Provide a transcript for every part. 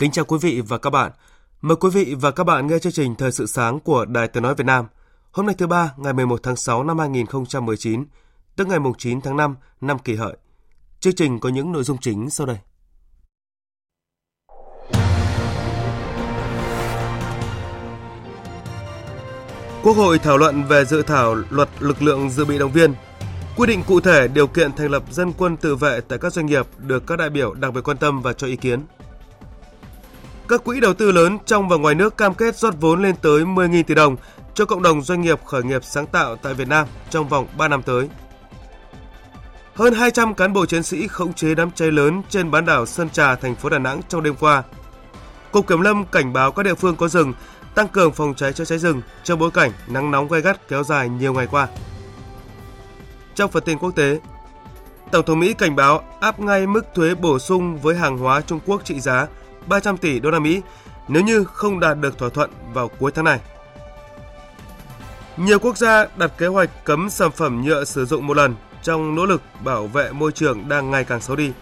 Kính chào quý vị và các bạn. Mời quý vị và các bạn nghe chương trình Thời sự sáng của Đài Tiếng Nói Việt Nam. Hôm nay thứ ba, ngày 11 tháng 6 năm 2019, tức ngày 9 tháng 5 năm kỷ hợi. Chương trình có những nội dung chính sau đây. Quốc hội thảo luận về dự thảo luật lực lượng dự bị động viên, quy định cụ thể điều kiện thành lập dân quân tự vệ tại các doanh nghiệp được các đại biểu đặc biệt quan tâm và cho ý kiến. Các quỹ đầu tư lớn trong và ngoài nước cam kết rót vốn lên tới 10.000 tỷ đồng cho cộng đồng doanh nghiệp khởi nghiệp sáng tạo tại Việt Nam trong vòng 3 năm tới. Hơn 200 cán bộ chiến sĩ khống chế đám cháy lớn trên bán đảo Sơn Trà, thành phố Đà Nẵng trong đêm qua. Cục Kiểm lâm cảnh báo các địa phương có rừng tăng cường phòng cháy chữa cháy rừng trong bối cảnh nắng nóng gay gắt kéo dài nhiều ngày qua. Trong phần tin quốc tế, Tổng thống Mỹ cảnh báo áp ngay mức thuế bổ sung với hàng hóa Trung Quốc trị giá 300 tỷ đô la Mỹ nếu như không đạt được thỏa thuận vào cuối tháng này. Nhiều quốc gia đặt kế hoạch cấm sản phẩm nhựa sử dụng một lần trong nỗ lực bảo vệ môi trường đang ngày càng xấu đi.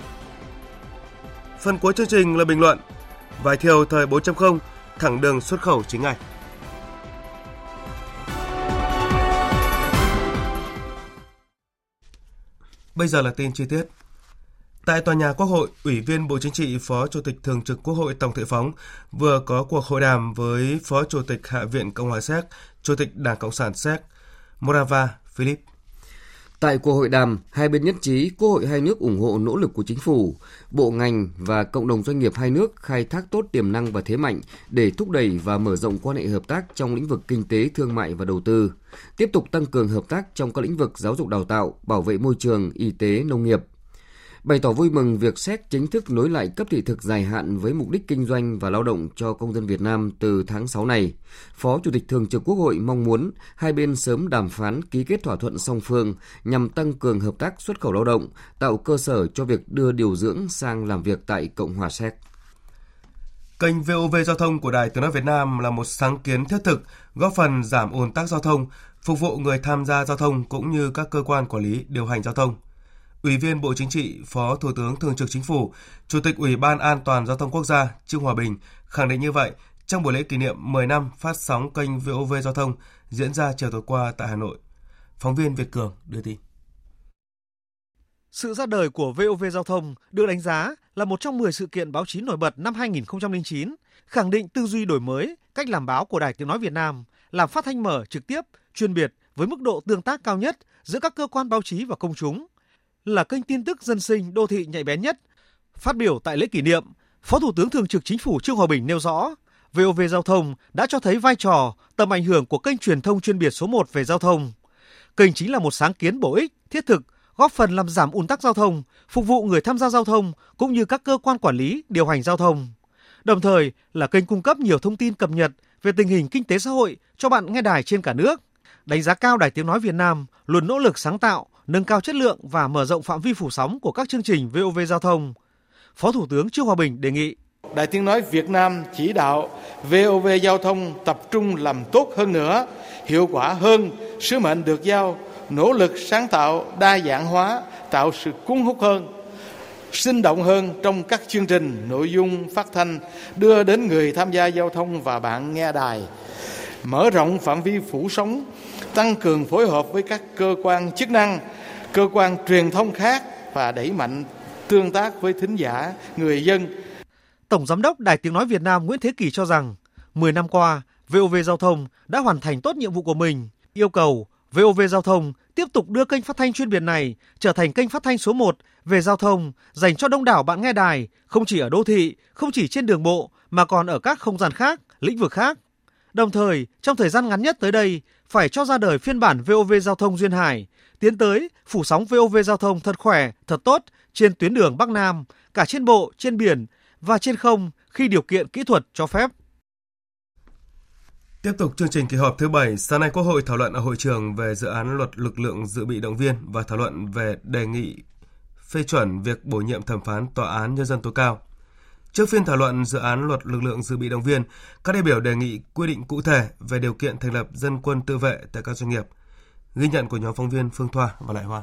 Phần cuối chương trình là bình luận Vải thiều thời 4.0 thẳng đường xuất khẩu chính ngạch. Bây giờ là tin chi tiết. Tại tòa nhà Quốc hội, Ủy viên Bộ Chính trị, Phó Chủ tịch Thường trực Quốc hội Tổng Thị Phóng vừa có cuộc hội đàm với Phó Chủ tịch Hạ viện Cộng hòa Séc, Chủ tịch Đảng Cộng sản Séc, Morava Philip. Tại cuộc hội đàm, hai bên nhất trí Quốc hội hai nước ủng hộ nỗ lực của chính phủ, bộ ngành và cộng đồng doanh nghiệp hai nước khai thác tốt tiềm năng và thế mạnh để thúc đẩy và mở rộng quan hệ hợp tác trong lĩnh vực kinh tế, thương mại và đầu tư, tiếp tục tăng cường hợp tác trong các lĩnh vực giáo dục đào tạo, bảo vệ môi trường, y tế, nông nghiệp, bày tỏ vui mừng việc Séc chính thức nối lại cấp thị thực dài hạn với mục đích kinh doanh và lao động cho công dân Việt Nam từ tháng 6 này. Phó Chủ tịch Thường trực Quốc hội mong muốn hai bên sớm đàm phán ký kết thỏa thuận song phương nhằm tăng cường hợp tác xuất khẩu lao động, tạo cơ sở cho việc đưa điều dưỡng sang làm việc tại Cộng hòa Séc. Kênh VOV Giao thông của Đài Tiếng Nói Việt Nam là một sáng kiến thiết thực góp phần giảm ồn tắc giao thông, phục vụ người tham gia giao thông cũng như các cơ quan quản lý điều hành giao thông. Ủy viên Bộ Chính trị, Phó Thủ tướng Thường trực Chính phủ, Chủ tịch Ủy ban An toàn Giao thông Quốc gia Trương Hòa Bình khẳng định như vậy trong buổi lễ kỷ niệm 10 năm phát sóng kênh VOV Giao thông diễn ra chiều tối qua tại Hà Nội. Phóng viên Việt Cường đưa tin. Sự ra đời của VOV Giao thông được đánh giá là một trong 10 sự kiện báo chí nổi bật năm 2009, khẳng định tư duy đổi mới, cách làm báo của Đài Tiếng Nói Việt Nam, làm phát thanh mở trực tiếp, chuyên biệt với mức độ tương tác cao nhất giữa các cơ quan báo chí và công chúng – là kênh tin tức dân sinh đô thị nhạy bén nhất. Phát biểu tại lễ kỷ niệm, Phó Thủ tướng Thường trực Chính phủ Trương Hòa Bình nêu rõ, VOV Giao thông đã cho thấy vai trò, tầm ảnh hưởng của kênh truyền thông chuyên biệt số 1 về giao thông. Kênh chính là một sáng kiến bổ ích, thiết thực, góp phần làm giảm ùn tắc giao thông, phục vụ người tham gia giao thông cũng như các cơ quan quản lý, điều hành giao thông. Đồng thời là kênh cung cấp nhiều thông tin cập nhật về tình hình kinh tế xã hội cho bạn nghe đài trên cả nước. Đánh giá cao Đài Tiếng Nói Việt Nam luôn nỗ lực sáng tạo, nâng cao chất lượng và mở rộng phạm vi phủ sóng của các chương trình VOV giao thông. Phó Thủ tướng Trương Hòa Bình đề nghị Đài Tiếng Nói Việt Nam chỉ đạo VOV Giao thông tập trung làm tốt hơn nữa, hiệu quả hơn sứ mệnh được giao, nỗ lực sáng tạo, đa dạng hóa, tạo sự cuốn hút hơn, sinh động hơn trong các chương trình, nội dung phát thanh đưa đến người tham gia giao thông và bạn nghe đài, mở rộng phạm vi phủ sóng, tăng cường phối hợp với các cơ quan chức năng, cơ quan truyền thông khác và đẩy mạnh tương tác với thính giả, người dân. Tổng Giám đốc Đài Tiếng Nói Việt Nam Nguyễn Thế Kỳ cho rằng, 10 năm qua, VOV Giao thông đã hoàn thành tốt nhiệm vụ của mình, yêu cầu VOV Giao thông tiếp tục đưa kênh phát thanh chuyên biệt này trở thành kênh phát thanh số 1 về giao thông dành cho đông đảo bạn nghe đài, không chỉ ở đô thị, không chỉ trên đường bộ mà còn ở các không gian khác, lĩnh vực khác. Đồng thời, trong thời gian ngắn nhất tới đây, phải cho ra đời phiên bản VOV Giao thông Duyên Hải, tiến tới phủ sóng VOV Giao thông thật khỏe, thật tốt trên tuyến đường Bắc Nam, cả trên bộ, trên biển và trên không khi điều kiện kỹ thuật cho phép. Tiếp tục chương trình kỳ họp thứ 7, sáng nay Quốc hội thảo luận ở hội trường về dự án luật lực lượng dự bị động viên và thảo luận về đề nghị phê chuẩn việc bổ nhiệm thẩm phán Tòa án Nhân dân tối cao. Trước phiên thảo luận dự án luật lực lượng dự bị động viên, các đại biểu đề nghị quy định cụ thể về điều kiện thành lập dân quân tự vệ tại các doanh nghiệp. Ghi nhận của nhóm phóng viên Phương Thoa và Lại Hoa.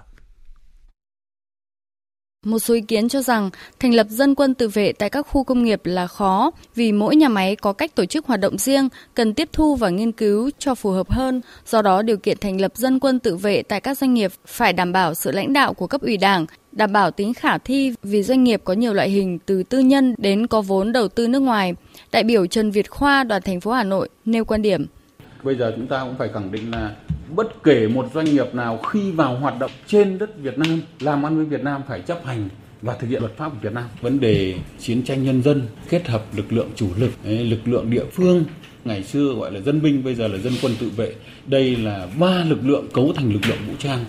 Một số ý kiến cho rằng thành lập dân quân tự vệ tại các khu công nghiệp là khó vì mỗi nhà máy có cách tổ chức hoạt động riêng, cần tiếp thu và nghiên cứu cho phù hợp hơn. Do đó, điều kiện thành lập dân quân tự vệ tại các doanh nghiệp phải đảm bảo sự lãnh đạo của cấp ủy đảng, đảm bảo tính khả thi vì doanh nghiệp có nhiều loại hình từ tư nhân đến có vốn đầu tư nước ngoài. Đại biểu Trần Việt Khoa, đoàn thành phố Hà Nội nêu quan điểm. Bây giờ chúng ta cũng phải khẳng định là bất kể một doanh nghiệp nào khi vào hoạt động trên đất Việt Nam, làm ăn với Việt Nam phải chấp hành và thực hiện luật pháp của Việt Nam. Vấn đề chiến tranh nhân dân kết hợp lực lượng chủ lực, lực lượng địa phương, ngày xưa gọi là dân binh, bây giờ là dân quân tự vệ. Đây là ba lực lượng cấu thành lực lượng vũ trang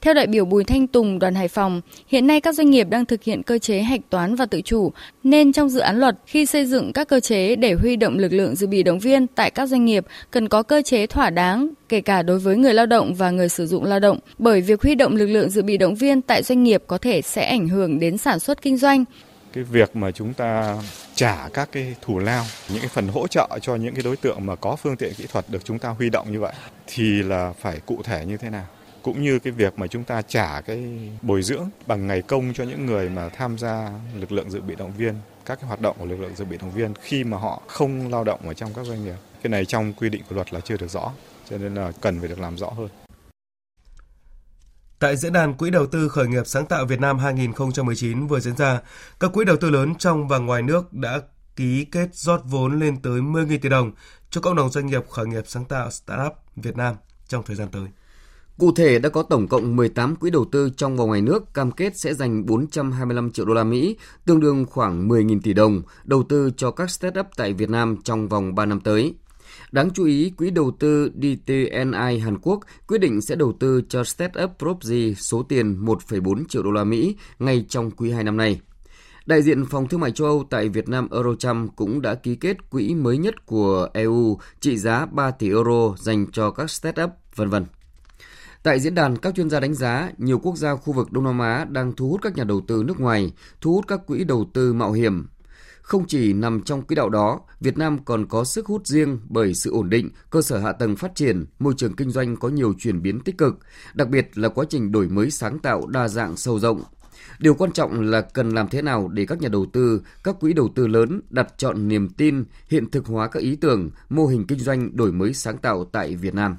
theo đại biểu Bùi Thanh Tùng, đoàn Hải Phòng, hiện nay các doanh nghiệp đang thực hiện cơ chế hạch toán và tự chủ, nên trong dự án luật khi xây dựng các cơ chế để huy động lực lượng dự bị động viên tại các doanh nghiệp cần có cơ chế thỏa đáng, kể cả đối với người lao động và người sử dụng lao động, bởi việc huy động lực lượng dự bị động viên tại doanh nghiệp có thể sẽ ảnh hưởng đến sản xuất kinh doanh. Cái việc mà chúng ta trả các cái thủ lao, những cái phần hỗ trợ cho những cái đối tượng mà có phương tiện kỹ thuật được chúng ta huy động như vậy thì là phải cụ thể như thế nào? Cũng như cái việc mà chúng ta trả cái bồi dưỡng bằng ngày công cho những người mà tham gia lực lượng dự bị động viên các cái hoạt động của lực lượng dự bị động viên khi mà họ không lao động ở trong các doanh nghiệp cái này trong quy định của luật là chưa được rõ cho nên là cần phải được làm rõ hơn Tại diễn đàn Quỹ đầu tư khởi nghiệp sáng tạo Việt Nam 2019 vừa diễn ra, các quỹ đầu tư lớn trong và ngoài nước đã ký kết rót vốn lên tới 10.000 tỷ đồng cho cộng đồng doanh nghiệp khởi nghiệp sáng tạo Startup Việt Nam trong thời gian tới. Cụ thể đã có tổng cộng 18 quỹ đầu tư trong và ngoài nước cam kết sẽ dành 425 triệu đô la Mỹ, tương đương khoảng 10.000 tỷ đồng đầu tư cho các startup tại Việt Nam trong vòng 3 năm tới. Đáng chú ý, quỹ đầu tư DTNI Hàn Quốc quyết định sẽ đầu tư cho startup Propzy số tiền 1,4 triệu đô la Mỹ ngay trong quý 2 năm nay. Đại diện Phòng Thương mại châu Âu tại Việt Nam eurocharm cũng đã ký kết quỹ mới nhất của EU trị giá 3 tỷ euro dành cho các startup, vân vân. Tại diễn đàn, các chuyên gia đánh giá nhiều quốc gia khu vực Đông Nam Á đang thu hút các nhà đầu tư nước ngoài, thu hút các quỹ đầu tư mạo hiểm. Không chỉ nằm trong quỹ đạo đó, Việt Nam còn có sức hút riêng bởi sự ổn định, cơ sở hạ tầng phát triển, môi trường kinh doanh có nhiều chuyển biến tích cực, đặc biệt là quá trình đổi mới sáng tạo đa dạng sâu rộng. Điều quan trọng là cần làm thế nào để các nhà đầu tư, các quỹ đầu tư lớn đặt chọn niềm tin, hiện thực hóa các ý tưởng, mô hình kinh doanh đổi mới sáng tạo tại Việt Nam.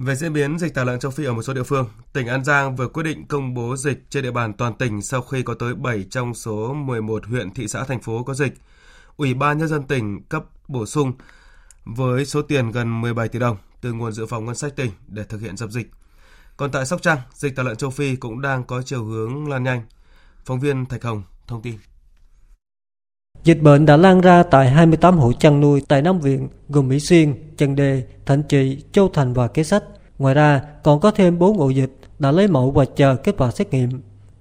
Về diễn biến dịch tả lợn châu Phi ở một số địa phương, tỉnh An Giang vừa quyết định công bố dịch trên địa bàn toàn tỉnh sau khi có tới 7 trong số 11 huyện, thị xã, thành phố có dịch. Ủy ban Nhân dân tỉnh cấp bổ sung với số tiền gần 17 tỷ đồng từ nguồn dự phòng ngân sách tỉnh để thực hiện dập dịch. Còn tại Sóc Trăng, dịch tả lợn châu Phi cũng đang có chiều hướng lan nhanh. Phóng viên Thạch Hồng thông tin. Dịch bệnh đã lan ra tại 28 hộ chăn nuôi tại năm huyện gồm Mỹ Xuyên, Trần Đề, Thạnh Trị, Châu Thành và Kế Sách. Ngoài ra, còn có thêm 4 ổ dịch đã lấy mẫu và chờ kết quả xét nghiệm.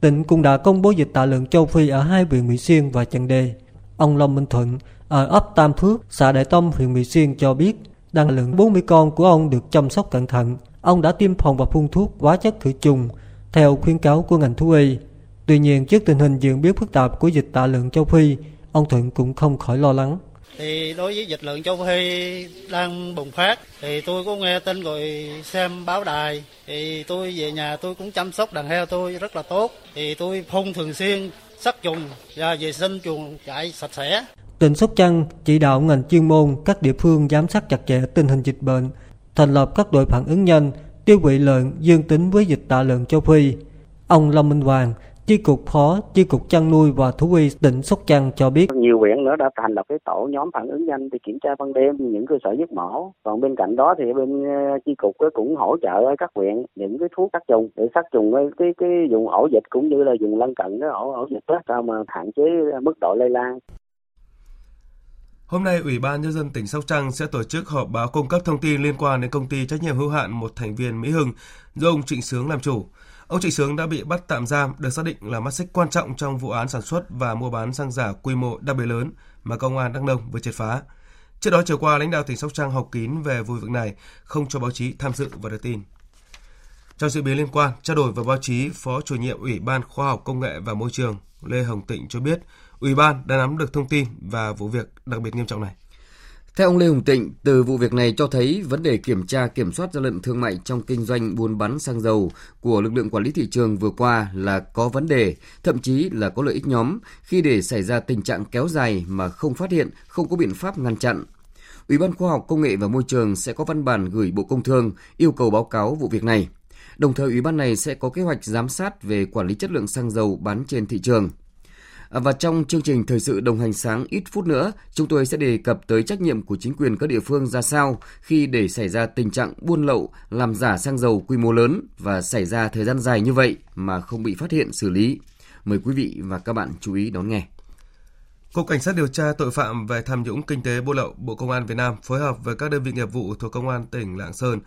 Tỉnh cũng đã công bố dịch tả lợn châu Phi ở hai huyện Mỹ Xuyên và Trần Đề. Ông Long Minh Thuận ở ấp Tam Phước, xã Đại Tông, huyện Mỹ Xuyên cho biết đàn lợn 40 con của ông được chăm sóc cẩn thận. Ông đã tiêm phòng và phun thuốc hóa chất khử trùng theo khuyến cáo của ngành thú y. Tuy nhiên, trước tình hình diễn biến phức tạp của dịch tả lợn châu Phi, ông Thuận cũng không khỏi lo lắng. Thì đối với dịch lợn châu Phi đang bùng phát thì tôi có nghe tin rồi xem báo đài thì tôi về nhà tôi cũng chăm sóc đàn heo tôi rất là tốt thì tôi phun thường xuyên sát trùng và vệ sinh chuồng trại sạch sẽ. Tỉnh Sóc Trăng chỉ đạo ngành chuyên môn các địa phương giám sát chặt chẽ tình hình dịch bệnh, thành lập các đội phản ứng nhanh, tiêu hủy lợn dương tính với dịch tả lợn châu Phi. Ông Lâm Minh Hoàng, Chi cục Phó, Chi cục chăn nuôi và thú y tỉnh Sóc Trăng cho biết. Nhiều huyện nữa đã thành lập cái tổ nhóm phản ứng nhanh để kiểm tra ban đêm những cơ sở giết mổ. Còn bên cạnh đó thì bên ờ, chi cục cũng hỗ trợ các huyện những cái thuốc sát trùng để sát trùng cái cái, cái vùng ổ dịch cũng như là vùng lân cận cái ổ ổ dịch đó sao mà hạn chế mức độ lây lan. Hôm nay, Ủy ban Nhân dân tỉnh Sóc Trăng sẽ tổ chức họp báo cung cấp thông tin liên quan đến công ty trách nhiệm hữu hạn một thành viên Mỹ Hưng do ông Trịnh Sướng làm chủ. Ông Trịnh Sướng đã bị bắt tạm giam được xác định là mắt xích quan trọng trong vụ án sản xuất và mua bán xăng giả quy mô đặc biệt lớn mà công an Đắk Nông vừa triệt phá. Trước đó chiều qua, lãnh đạo tỉnh Sóc Trăng họp kín về vụ việc này, không cho báo chí tham dự và đưa tin. Trong diễn biến liên quan, trao đổi với báo chí, Phó chủ nhiệm Ủy ban Khoa học Công nghệ và Môi trường Lê Hồng Tịnh cho biết, Ủy ban đã nắm được thông tin và vụ việc đặc biệt nghiêm trọng này. Theo ông Lê Hùng Tịnh, từ vụ việc này cho thấy vấn đề kiểm tra kiểm soát gian lận thương mại trong kinh doanh buôn bán xăng dầu của lực lượng quản lý thị trường vừa qua là có vấn đề, thậm chí là có lợi ích nhóm khi để xảy ra tình trạng kéo dài mà không phát hiện, không có biện pháp ngăn chặn. Ủy ban Khoa học Công nghệ và Môi trường sẽ có văn bản gửi Bộ Công Thương yêu cầu báo cáo vụ việc này. Đồng thời, Ủy ban này sẽ có kế hoạch giám sát về quản lý chất lượng xăng dầu bán trên thị trường. À, và trong chương trình thời sự đồng hành sáng ít phút nữa, chúng tôi sẽ đề cập tới trách nhiệm của chính quyền các địa phương ra sao khi để xảy ra tình trạng buôn lậu, làm giả xăng dầu quy mô lớn và xảy ra thời gian dài như vậy mà không bị phát hiện xử lý. Mời quý vị và các bạn chú ý đón nghe. Cục Cảnh sát điều tra tội phạm về tham nhũng kinh tế buôn lậu Bộ Công an Việt Nam phối hợp với các đơn vị nghiệp vụ thuộc Công an tỉnh Lạng Sơn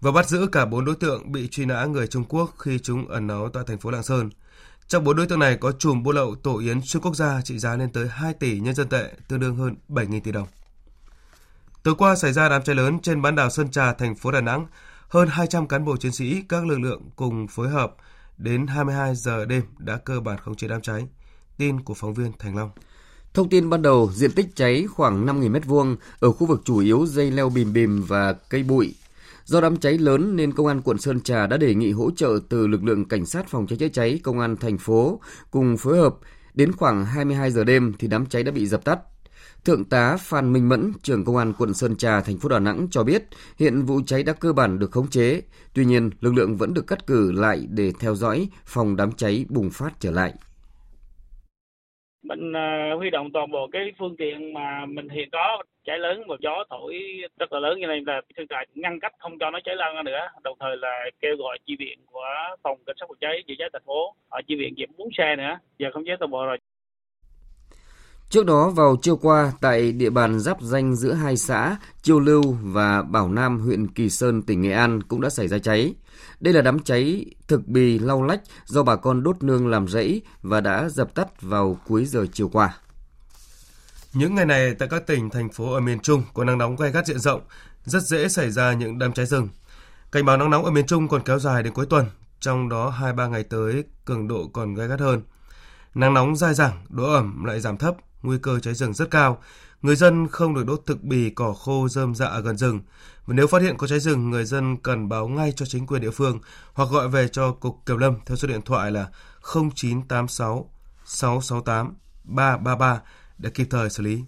vừa bắt giữ cả bốn đối tượng bị truy nã người Trung Quốc khi chúng ẩn náu tại thành phố Lạng Sơn. Trong bốn đối tượng này có chùm buôn lậu tổ yến xuyên quốc gia trị giá lên tới 2 tỷ nhân dân tệ, tương đương hơn 7.000 tỷ đồng. Tối qua xảy ra đám cháy lớn trên bán đảo Sơn Trà, thành phố Đà Nẵng. Hơn 200 cán bộ chiến sĩ các lực lượng cùng phối hợp đến 22 giờ đêm đã cơ bản khống chế đám cháy. Tin của phóng viên Thành Long. Thông tin ban đầu, diện tích cháy khoảng 5.000 m2 ở khu vực chủ yếu dây leo bìm bìm và cây bụi Do đám cháy lớn nên công an quận Sơn Trà đã đề nghị hỗ trợ từ lực lượng cảnh sát phòng cháy chữa cháy công an thành phố cùng phối hợp. Đến khoảng 22 giờ đêm thì đám cháy đã bị dập tắt. Thượng tá Phan Minh Mẫn, trưởng công an quận Sơn Trà, thành phố Đà Nẵng cho biết hiện vụ cháy đã cơ bản được khống chế. Tuy nhiên, lực lượng vẫn được cắt cử lại để theo dõi phòng đám cháy bùng phát trở lại mình ờ, huy động toàn bộ cái phương tiện mà mình hiện có, cháy lớn và gió thổi rất là lớn như này là thực tại ngăn cách không cho nó cháy lan ra nữa đồng thời là kêu gọi chi viện của phòng cảnh sát phòng cháy chữa cháy thành phố ở chi viện kiểm bốn xe nữa, giờ không chế toàn bộ rồi Trước đó, vào chiều qua, tại địa bàn giáp danh giữa hai xã Chiêu Lưu và Bảo Nam, huyện Kỳ Sơn, tỉnh Nghệ An cũng đã xảy ra cháy. Đây là đám cháy thực bì lau lách do bà con đốt nương làm rẫy và đã dập tắt vào cuối giờ chiều qua. Những ngày này tại các tỉnh, thành phố ở miền Trung có nắng nóng gay gắt diện rộng, rất dễ xảy ra những đám cháy rừng. Cảnh báo nắng nóng ở miền Trung còn kéo dài đến cuối tuần, trong đó 2-3 ngày tới cường độ còn gay gắt hơn. Nắng nóng dai dẳng, độ ẩm lại giảm thấp, nguy cơ cháy rừng rất cao. Người dân không được đốt thực bì cỏ khô rơm rạ gần rừng. Và nếu phát hiện có cháy rừng, người dân cần báo ngay cho chính quyền địa phương hoặc gọi về cho Cục Kiểm lâm theo số điện thoại là 0986 668 333 để kịp thời xử lý.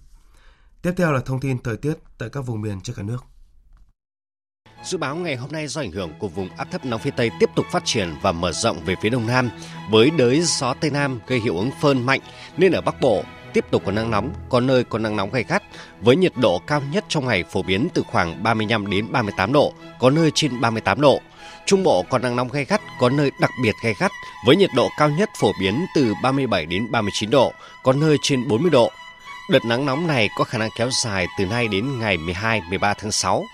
Tiếp theo là thông tin thời tiết tại các vùng miền trên cả nước. Dự báo ngày hôm nay do ảnh hưởng của vùng áp thấp nóng phía Tây tiếp tục phát triển và mở rộng về phía Đông Nam với đới gió Tây Nam gây hiệu ứng phơn mạnh nên ở Bắc Bộ tiếp tục có nắng nóng, có nơi có nắng nóng gay gắt với nhiệt độ cao nhất trong ngày phổ biến từ khoảng 35 đến 38 độ, có nơi trên 38 độ. Trung Bộ có nắng nóng gay gắt, có nơi đặc biệt gay gắt với nhiệt độ cao nhất phổ biến từ 37 đến 39 độ, có nơi trên 40 độ. Đợt nắng nóng này có khả năng kéo dài từ nay đến ngày 12-13 tháng 6.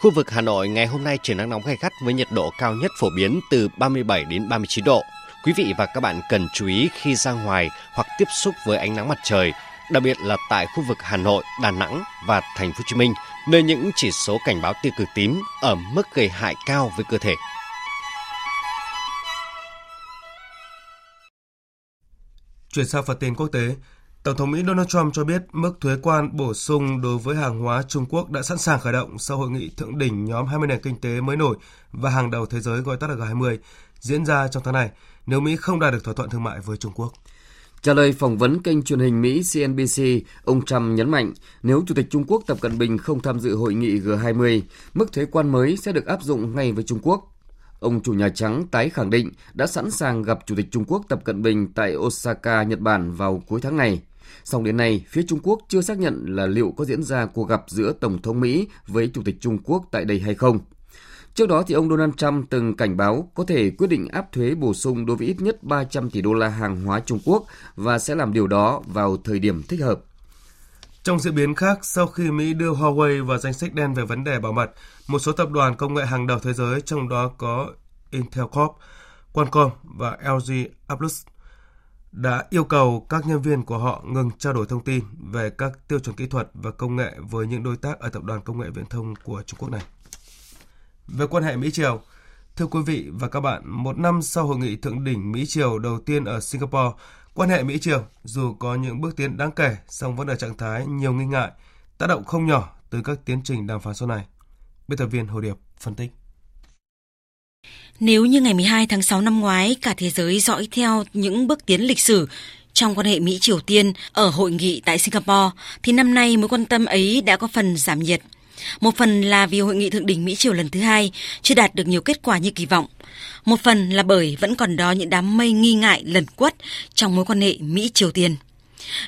Khu vực Hà Nội ngày hôm nay trời nắng nóng gay gắt với nhiệt độ cao nhất phổ biến từ 37 đến 39 độ. Quý vị và các bạn cần chú ý khi ra ngoài hoặc tiếp xúc với ánh nắng mặt trời, đặc biệt là tại khu vực Hà Nội, Đà Nẵng và Thành phố Hồ Chí Minh, nơi những chỉ số cảnh báo tia cực tím ở mức gây hại cao với cơ thể. Chuyển sang phần tin quốc tế, Tổng thống Mỹ Donald Trump cho biết mức thuế quan bổ sung đối với hàng hóa Trung Quốc đã sẵn sàng khởi động sau hội nghị thượng đỉnh nhóm 20 nền kinh tế mới nổi và hàng đầu thế giới gọi tắt là G20 diễn ra trong tháng này nếu Mỹ không đạt được thỏa thuận thương mại với Trung Quốc. Trả lời phỏng vấn kênh truyền hình Mỹ CNBC, ông Trump nhấn mạnh nếu Chủ tịch Trung Quốc Tập Cận Bình không tham dự hội nghị G20, mức thuế quan mới sẽ được áp dụng ngay với Trung Quốc. ông chủ Nhà Trắng tái khẳng định đã sẵn sàng gặp Chủ tịch Trung Quốc Tập Cận Bình tại Osaka, Nhật Bản vào cuối tháng này. Song đến nay, phía Trung Quốc chưa xác nhận là liệu có diễn ra cuộc gặp giữa Tổng thống Mỹ với Chủ tịch Trung Quốc tại đây hay không. Trước đó thì ông Donald Trump từng cảnh báo có thể quyết định áp thuế bổ sung đối với ít nhất 300 tỷ đô la hàng hóa Trung Quốc và sẽ làm điều đó vào thời điểm thích hợp. Trong diễn biến khác, sau khi Mỹ đưa Huawei vào danh sách đen về vấn đề bảo mật, một số tập đoàn công nghệ hàng đầu thế giới trong đó có Intel Corp, Qualcomm và LG uplus đã yêu cầu các nhân viên của họ ngừng trao đổi thông tin về các tiêu chuẩn kỹ thuật và công nghệ với những đối tác ở tập đoàn công nghệ viễn thông của Trung Quốc này. Về quan hệ Mỹ-Triều, thưa quý vị và các bạn, một năm sau hội nghị thượng đỉnh Mỹ-Triều đầu tiên ở Singapore, quan hệ Mỹ-Triều dù có những bước tiến đáng kể, song vẫn ở trạng thái nhiều nghi ngại, tác động không nhỏ từ các tiến trình đàm phán sau này. Biên tập viên Hồ Điệp phân tích. Nếu như ngày 12 tháng 6 năm ngoái, cả thế giới dõi theo những bước tiến lịch sử trong quan hệ Mỹ-Triều Tiên ở hội nghị tại Singapore, thì năm nay mối quan tâm ấy đã có phần giảm nhiệt. Một phần là vì hội nghị thượng đỉnh Mỹ-Triều lần thứ hai chưa đạt được nhiều kết quả như kỳ vọng. Một phần là bởi vẫn còn đó những đám mây nghi ngại lẩn quất trong mối quan hệ Mỹ-Triều Tiên.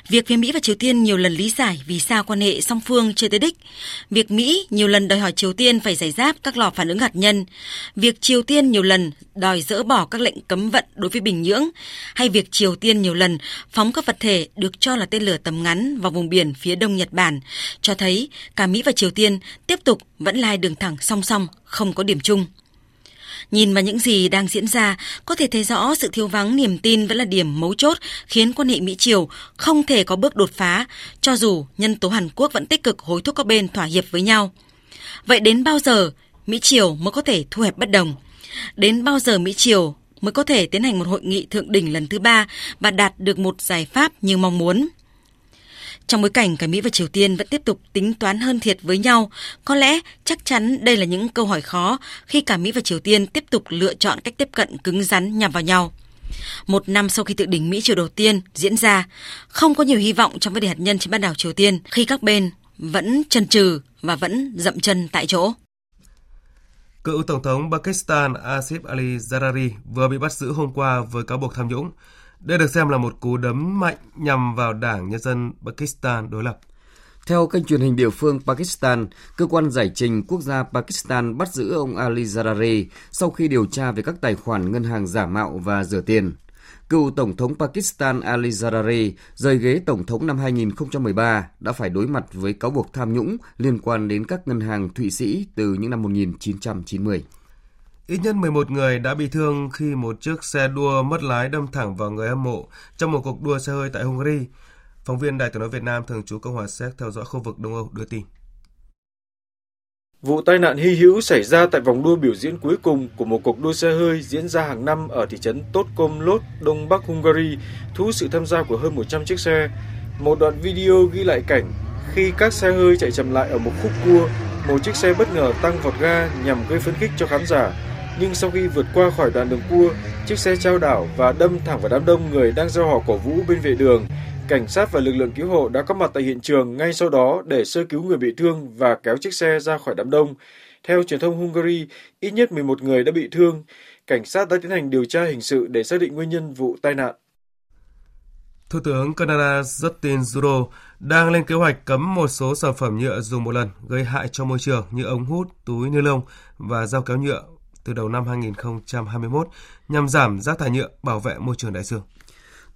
Việc phía Mỹ và Triều Tiên nhiều lần lý giải vì sao quan hệ song phương chưa tới đích, việc Mỹ nhiều lần đòi hỏi Triều Tiên phải giải giáp các lò phản ứng hạt nhân, việc Triều Tiên nhiều lần đòi dỡ bỏ các lệnh cấm vận đối với Bình Nhưỡng, hay việc Triều Tiên nhiều lần phóng các vật thể được cho là tên lửa tầm ngắn vào vùng biển phía đông Nhật Bản, cho thấy cả Mỹ và Triều Tiên tiếp tục vẫn lai đường thẳng song song, không có điểm chung. Nhìn vào những gì đang diễn ra, có thể thấy rõ sự thiếu vắng niềm tin vẫn là điểm mấu chốt khiến quan hệ Mỹ-Triều không thể có bước đột phá, cho dù nhân tố Hàn Quốc vẫn tích cực hối thúc các bên thỏa hiệp với nhau. Vậy đến bao giờ Mỹ-Triều mới có thể thu hẹp bất đồng? Đến bao giờ Mỹ-Triều mới có thể tiến hành một hội nghị thượng đỉnh lần thứ ba và đạt được một giải pháp như mong muốn? Trong bối cảnh cả Mỹ và Triều Tiên vẫn tiếp tục tính toán hơn thiệt với nhau, có lẽ chắc chắn đây là những câu hỏi khó khi cả Mỹ và Triều Tiên tiếp tục lựa chọn cách tiếp cận cứng rắn nhằm vào nhau. Một năm sau khi tự đỉnh Mỹ Triều đầu tiên diễn ra, không có nhiều hy vọng trong vấn đề hạt nhân trên bán đảo Triều Tiên khi các bên vẫn chần chừ và vẫn dậm chân tại chỗ. Cựu Tổng thống Pakistan Asif Ali Zardari vừa bị bắt giữ hôm qua với cáo buộc tham nhũng. Đây được xem là một cú đấm mạnh nhằm vào Đảng Nhân dân Pakistan đối lập. Theo kênh truyền hình địa phương Pakistan, cơ quan giải trình quốc gia Pakistan bắt giữ ông Ali Zardari sau khi điều tra về các tài khoản ngân hàng giả mạo và rửa tiền. Cựu Tổng thống Pakistan Ali Zardari rời ghế Tổng thống năm 2013 đã phải đối mặt với cáo buộc tham nhũng liên quan đến các ngân hàng Thụy Sĩ từ những năm 1990. Ít nhất 11 người đã bị thương khi một chiếc xe đua mất lái đâm thẳng vào người hâm mộ trong một cuộc đua xe hơi tại Hungary. Phóng viên Đài tiếng nói Việt Nam thường trú Cộng hòa Séc theo dõi khu vực Đông Âu đưa tin. Vụ tai nạn hy hữu xảy ra tại vòng đua biểu diễn cuối cùng của một cuộc đua xe hơi diễn ra hàng năm ở thị trấn Totkomlot, Đông Bắc Hungary, thu hút sự tham gia của hơn 100 chiếc xe. Một đoạn video ghi lại cảnh khi các xe hơi chạy chậm lại ở một khúc cua, một chiếc xe bất ngờ tăng vọt ga nhằm gây phấn khích cho khán giả nhưng sau khi vượt qua khỏi đoạn đường cua, chiếc xe trao đảo và đâm thẳng vào đám đông người đang gieo họ cổ vũ bên vệ đường. Cảnh sát và lực lượng cứu hộ đã có mặt tại hiện trường ngay sau đó để sơ cứu người bị thương và kéo chiếc xe ra khỏi đám đông. Theo truyền thông Hungary, ít nhất 11 người đã bị thương. Cảnh sát đã tiến hành điều tra hình sự để xác định nguyên nhân vụ tai nạn. Thủ tướng Canada Justin Trudeau đang lên kế hoạch cấm một số sản phẩm nhựa dùng một lần gây hại cho môi trường như ống hút, túi ni lông và dao kéo nhựa từ đầu năm 2021 nhằm giảm rác thải nhựa, bảo vệ môi trường đại dương.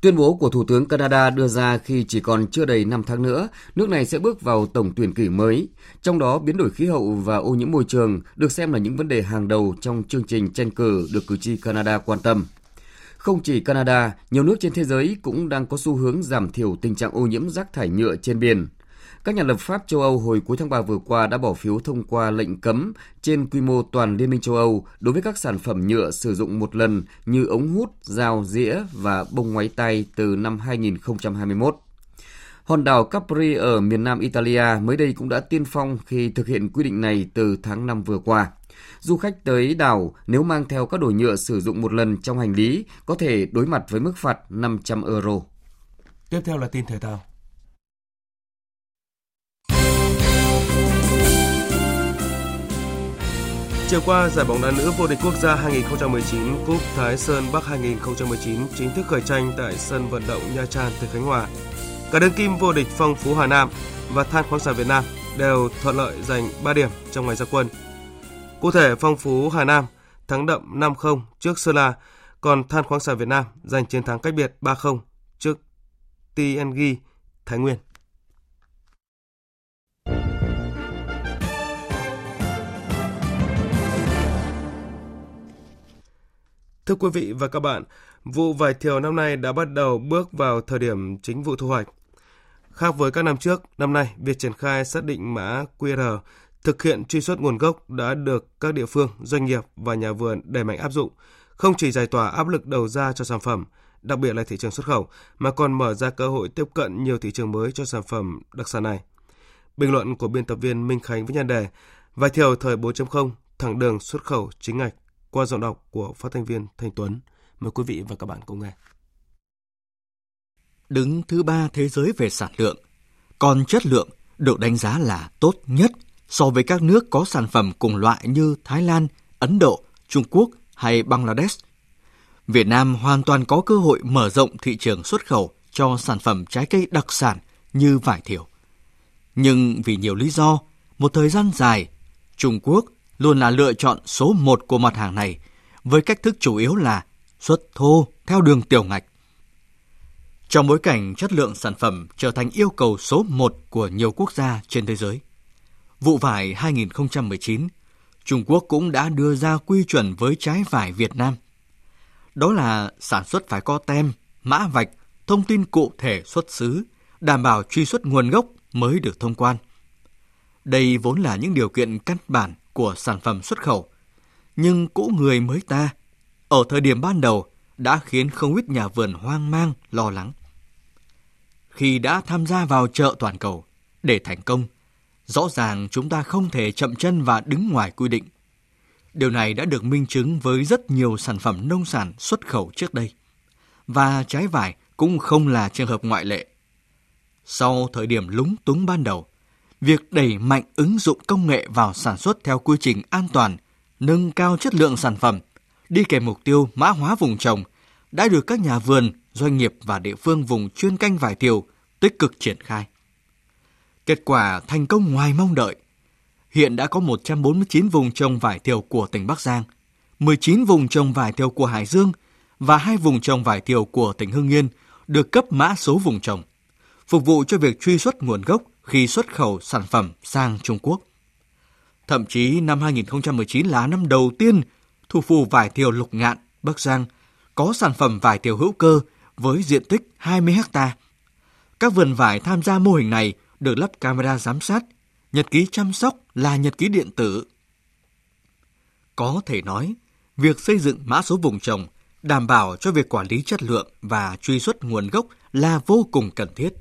Tuyên bố của Thủ tướng Canada đưa ra khi chỉ còn chưa đầy 5 tháng nữa, nước này sẽ bước vào tổng tuyển cử mới. Trong đó, biến đổi khí hậu và ô nhiễm môi trường được xem là những vấn đề hàng đầu trong chương trình tranh cử được cử tri Canada quan tâm. Không chỉ Canada, nhiều nước trên thế giới cũng đang có xu hướng giảm thiểu tình trạng ô nhiễm rác thải nhựa trên biển. Các nhà lập pháp châu Âu hồi cuối tháng 3 vừa qua đã bỏ phiếu thông qua lệnh cấm trên quy mô toàn Liên minh châu Âu đối với các sản phẩm nhựa sử dụng một lần như ống hút, dao, dĩa và bông ngoáy tay từ năm 2021. Hòn đảo Capri ở miền nam Italia mới đây cũng đã tiên phong khi thực hiện quy định này từ tháng 5 vừa qua. Du khách tới đảo nếu mang theo các đồ nhựa sử dụng một lần trong hành lý có thể đối mặt với mức phạt 500 euro. Tiếp theo là tin thể thao. Chiều qua, giải bóng đá nữ vô địch quốc gia 2019 Cúp Thái Sơn Bắc 2019 chính thức khởi tranh tại sân vận động Nha Trang, tỉnh Khánh Hòa. Cả đương kim vô địch Phong Phú Hà Nam và Than khoáng sản Việt Nam đều thuận lợi giành 3 điểm trong ngày ra quân. Cụ thể, Phong Phú Hà Nam thắng đậm 5-0 trước Sơn La, còn Than khoáng sản Việt Nam giành chiến thắng cách biệt 3-0 trước TNG Thái Nguyên. Thưa quý vị và các bạn, vụ vải thiều năm nay đã bắt đầu bước vào thời điểm chính vụ thu hoạch. Khác với các năm trước, năm nay việc triển khai xác định mã QR thực hiện truy xuất nguồn gốc đã được các địa phương, doanh nghiệp và nhà vườn đẩy mạnh áp dụng, không chỉ giải tỏa áp lực đầu ra cho sản phẩm, đặc biệt là thị trường xuất khẩu, mà còn mở ra cơ hội tiếp cận nhiều thị trường mới cho sản phẩm đặc sản này. Bình luận của biên tập viên Minh Khánh với nhan đề Vải thiều thời 4.0 thẳng đường xuất khẩu chính ngạch qua giọng đọc của phát thanh viên Thanh Tuấn. Mời quý vị và các bạn cùng nghe. Đứng thứ ba thế giới về sản lượng, còn chất lượng được đánh giá là tốt nhất so với các nước có sản phẩm cùng loại như Thái Lan, Ấn Độ, Trung Quốc hay Bangladesh. Việt Nam hoàn toàn có cơ hội mở rộng thị trường xuất khẩu cho sản phẩm trái cây đặc sản như vải thiều. Nhưng vì nhiều lý do, một thời gian dài, Trung Quốc luôn là lựa chọn số một của mặt hàng này, với cách thức chủ yếu là xuất thô theo đường tiểu ngạch. Trong bối cảnh chất lượng sản phẩm trở thành yêu cầu số một của nhiều quốc gia trên thế giới, vụ vải 2019, Trung Quốc cũng đã đưa ra quy chuẩn với trái vải Việt Nam. Đó là sản xuất phải có tem, mã vạch, thông tin cụ thể xuất xứ, đảm bảo truy xuất nguồn gốc mới được thông quan. Đây vốn là những điều kiện căn bản của sản phẩm xuất khẩu. Nhưng cũ người mới ta, ở thời điểm ban đầu đã khiến không ít nhà vườn hoang mang, lo lắng. Khi đã tham gia vào chợ toàn cầu để thành công, rõ ràng chúng ta không thể chậm chân và đứng ngoài quy định. Điều này đã được minh chứng với rất nhiều sản phẩm nông sản xuất khẩu trước đây. Và trái vải cũng không là trường hợp ngoại lệ. Sau thời điểm lúng túng ban đầu, việc đẩy mạnh ứng dụng công nghệ vào sản xuất theo quy trình an toàn, nâng cao chất lượng sản phẩm, đi kèm mục tiêu mã hóa vùng trồng đã được các nhà vườn, doanh nghiệp và địa phương vùng chuyên canh vải thiều tích cực triển khai. Kết quả thành công ngoài mong đợi. Hiện đã có 149 vùng trồng vải thiều của tỉnh Bắc Giang, 19 vùng trồng vải thiều của Hải Dương và hai vùng trồng vải thiều của tỉnh Hưng Yên được cấp mã số vùng trồng, phục vụ cho việc truy xuất nguồn gốc khi xuất khẩu sản phẩm sang Trung Quốc. Thậm chí năm 2019 là năm đầu tiên thủ phủ vải thiều Lục Ngạn, Bắc Giang có sản phẩm vải thiều hữu cơ với diện tích 20 ha. Các vườn vải tham gia mô hình này được lắp camera giám sát, nhật ký chăm sóc là nhật ký điện tử. Có thể nói, việc xây dựng mã số vùng trồng đảm bảo cho việc quản lý chất lượng và truy xuất nguồn gốc là vô cùng cần thiết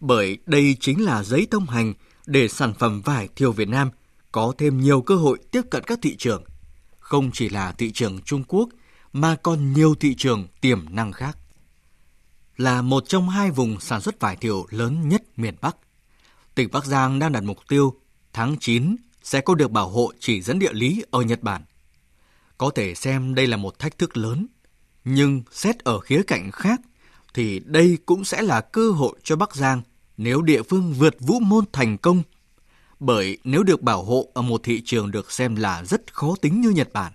bởi đây chính là giấy thông hành để sản phẩm vải thiều Việt Nam có thêm nhiều cơ hội tiếp cận các thị trường, không chỉ là thị trường Trung Quốc mà còn nhiều thị trường tiềm năng khác. Là một trong hai vùng sản xuất vải thiều lớn nhất miền Bắc, tỉnh Bắc Giang đang đặt mục tiêu tháng 9 sẽ có được bảo hộ chỉ dẫn địa lý ở Nhật Bản. Có thể xem đây là một thách thức lớn, nhưng xét ở khía cạnh khác thì đây cũng sẽ là cơ hội cho Bắc Giang nếu địa phương vượt vũ môn thành công. Bởi nếu được bảo hộ ở một thị trường được xem là rất khó tính như Nhật Bản,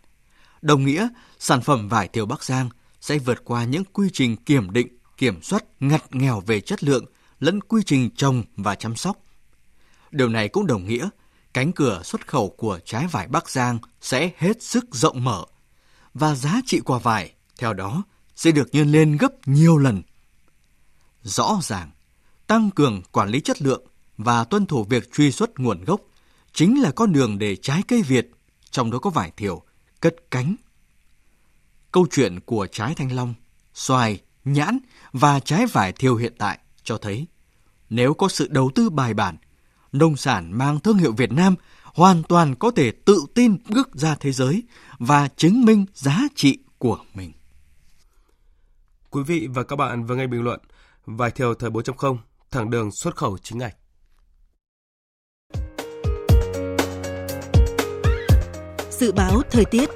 đồng nghĩa sản phẩm vải thiều Bắc Giang sẽ vượt qua những quy trình kiểm định, kiểm soát ngặt nghèo về chất lượng lẫn quy trình trồng và chăm sóc. Điều này cũng đồng nghĩa cánh cửa xuất khẩu của trái vải Bắc Giang sẽ hết sức rộng mở và giá trị quả vải theo đó sẽ được nhân lên gấp nhiều lần. Rõ ràng, tăng cường quản lý chất lượng và tuân thủ việc truy xuất nguồn gốc chính là con đường để trái cây Việt, trong đó có vải thiều, cất cánh. Câu chuyện của trái thanh long, xoài, nhãn và trái vải thiều hiện tại cho thấy nếu có sự đầu tư bài bản, nông sản mang thương hiệu Việt Nam hoàn toàn có thể tự tin bước ra thế giới và chứng minh giá trị của mình. Quý vị và các bạn vừa nghe bình luận Vải thiều thời 4.0 thẳng đường xuất khẩu chính ngạch. Dự báo thời tiết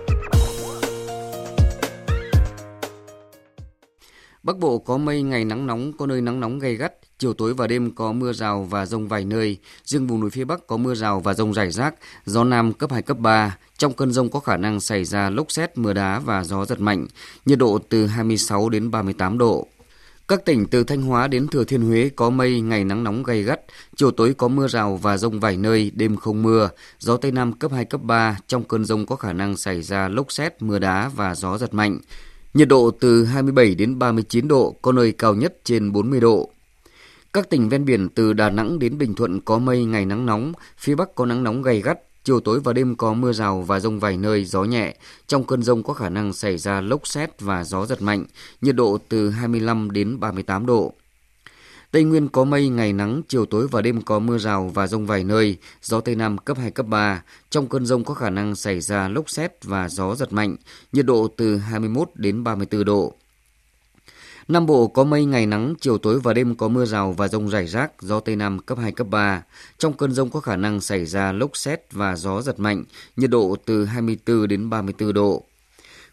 Bắc Bộ có mây, ngày nắng nóng, có nơi nắng nóng gay gắt, chiều tối và đêm có mưa rào và rông vài nơi. Riêng vùng núi phía Bắc có mưa rào và rông rải rác, gió Nam cấp 2, cấp 3. Trong cơn rông có khả năng xảy ra lốc xét, mưa đá và gió giật mạnh, nhiệt độ từ 26 đến 38 độ. Các tỉnh từ Thanh Hóa đến Thừa Thiên Huế có mây, ngày nắng nóng gay gắt, chiều tối có mưa rào và rông vài nơi, đêm không mưa, gió Tây Nam cấp 2, cấp 3, trong cơn rông có khả năng xảy ra lốc xét, mưa đá và gió giật mạnh. Nhiệt độ từ 27 đến 39 độ, có nơi cao nhất trên 40 độ. Các tỉnh ven biển từ Đà Nẵng đến Bình Thuận có mây, ngày nắng nóng, phía Bắc có nắng nóng gay gắt, chiều tối và đêm có mưa rào và rông vài nơi, gió nhẹ. Trong cơn rông có khả năng xảy ra lốc xét và gió giật mạnh, nhiệt độ từ 25 đến 38 độ. Tây Nguyên có mây, ngày nắng, chiều tối và đêm có mưa rào và rông vài nơi, gió Tây Nam cấp 2, cấp 3. Trong cơn rông có khả năng xảy ra lốc xét và gió giật mạnh, nhiệt độ từ 21 đến 34 độ. Nam Bộ có mây ngày nắng, chiều tối và đêm có mưa rào và rông rải rác, gió Tây Nam cấp 2, cấp 3. Trong cơn rông có khả năng xảy ra lốc xét và gió giật mạnh, nhiệt độ từ 24 đến 34 độ.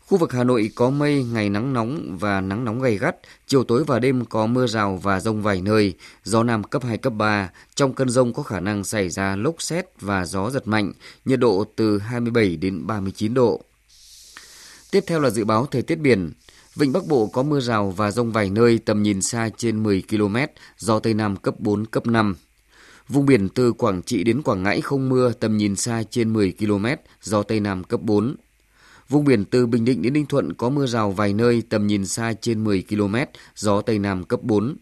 Khu vực Hà Nội có mây, ngày nắng nóng và nắng nóng gay gắt, chiều tối và đêm có mưa rào và rông vài nơi, gió Nam cấp 2, cấp 3. Trong cơn rông có khả năng xảy ra lốc xét và gió giật mạnh, nhiệt độ từ 27 đến 39 độ. Tiếp theo là dự báo thời tiết biển. Vịnh Bắc Bộ có mưa rào và rông vài nơi tầm nhìn xa trên 10 km, gió Tây Nam cấp 4, cấp 5. Vùng biển từ Quảng Trị đến Quảng Ngãi không mưa, tầm nhìn xa trên 10 km, gió Tây Nam cấp 4. Vùng biển từ Bình Định đến Ninh Thuận có mưa rào vài nơi, tầm nhìn xa trên 10 km, gió Tây Nam cấp 4.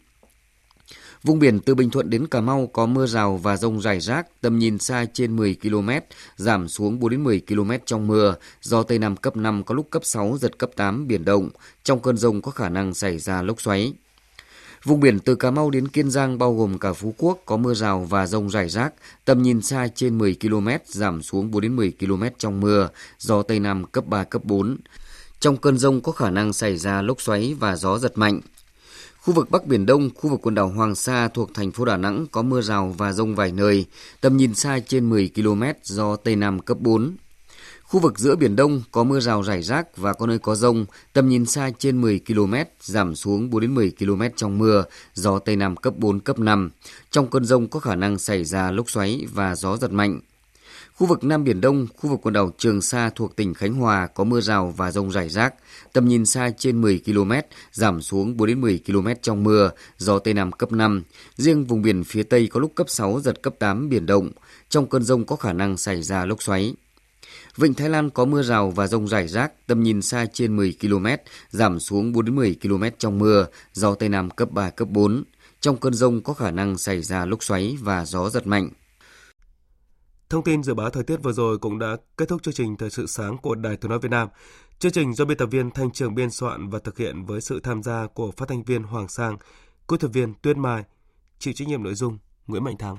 Vùng biển từ Bình Thuận đến Cà Mau có mưa rào và rông rải rác, tầm nhìn xa trên 10 km, giảm xuống 4 đến 10 km trong mưa, gió Tây Nam cấp 5 có lúc cấp 6, giật cấp 8, biển động. Trong cơn rông có khả năng xảy ra lốc xoáy. Vùng biển từ Cà Mau đến Kiên Giang bao gồm cả Phú Quốc có mưa rào và rông rải rác, tầm nhìn xa trên 10 km, giảm xuống 4 đến 10 km trong mưa, gió Tây Nam cấp 3, cấp 4. Trong cơn rông có khả năng xảy ra lốc xoáy và gió giật mạnh. Khu vực Bắc Biển Đông, khu vực quần đảo Hoàng Sa thuộc thành phố Đà Nẵng có mưa rào và rông vài nơi, tầm nhìn xa trên 10 km, gió Tây Nam cấp 4. Khu vực giữa Biển Đông có mưa rào rải rác và có nơi có rông, tầm nhìn xa trên 10 km, giảm xuống 4 đến 10 km trong mưa, gió Tây Nam cấp 4, cấp 5. Trong cơn rông có khả năng xảy ra lốc xoáy và gió giật mạnh. Khu vực Nam Biển Đông, khu vực quần đảo Trường Sa thuộc tỉnh Khánh Hòa có mưa rào và rông rải rác, tầm nhìn xa trên 10 km, giảm xuống 4 đến 10 km trong mưa, gió Tây Nam cấp 5. Riêng vùng biển phía Tây có lúc cấp 6, giật cấp 8, biển động. Trong cơn rông có khả năng xảy ra lốc xoáy. Vịnh Thái Lan có mưa rào và rông rải rác, tầm nhìn xa trên 10 km, giảm xuống 4 đến 10 km trong mưa, gió Tây Nam cấp 3, cấp 4. Trong cơn rông có khả năng xảy ra lốc xoáy và gió giật mạnh. Thông tin dự báo thời tiết vừa rồi cũng đã kết thúc chương trình Thời sự sáng của Đài Tiếng Nói Việt Nam. Chương trình do biên tập viên Thanh Trường biên soạn và thực hiện với sự tham gia của phát thanh viên Hoàng Sang, kỹ thuật viên Tuyết Mai, chịu trách nhiệm nội dung Nguyễn Mạnh Thắng.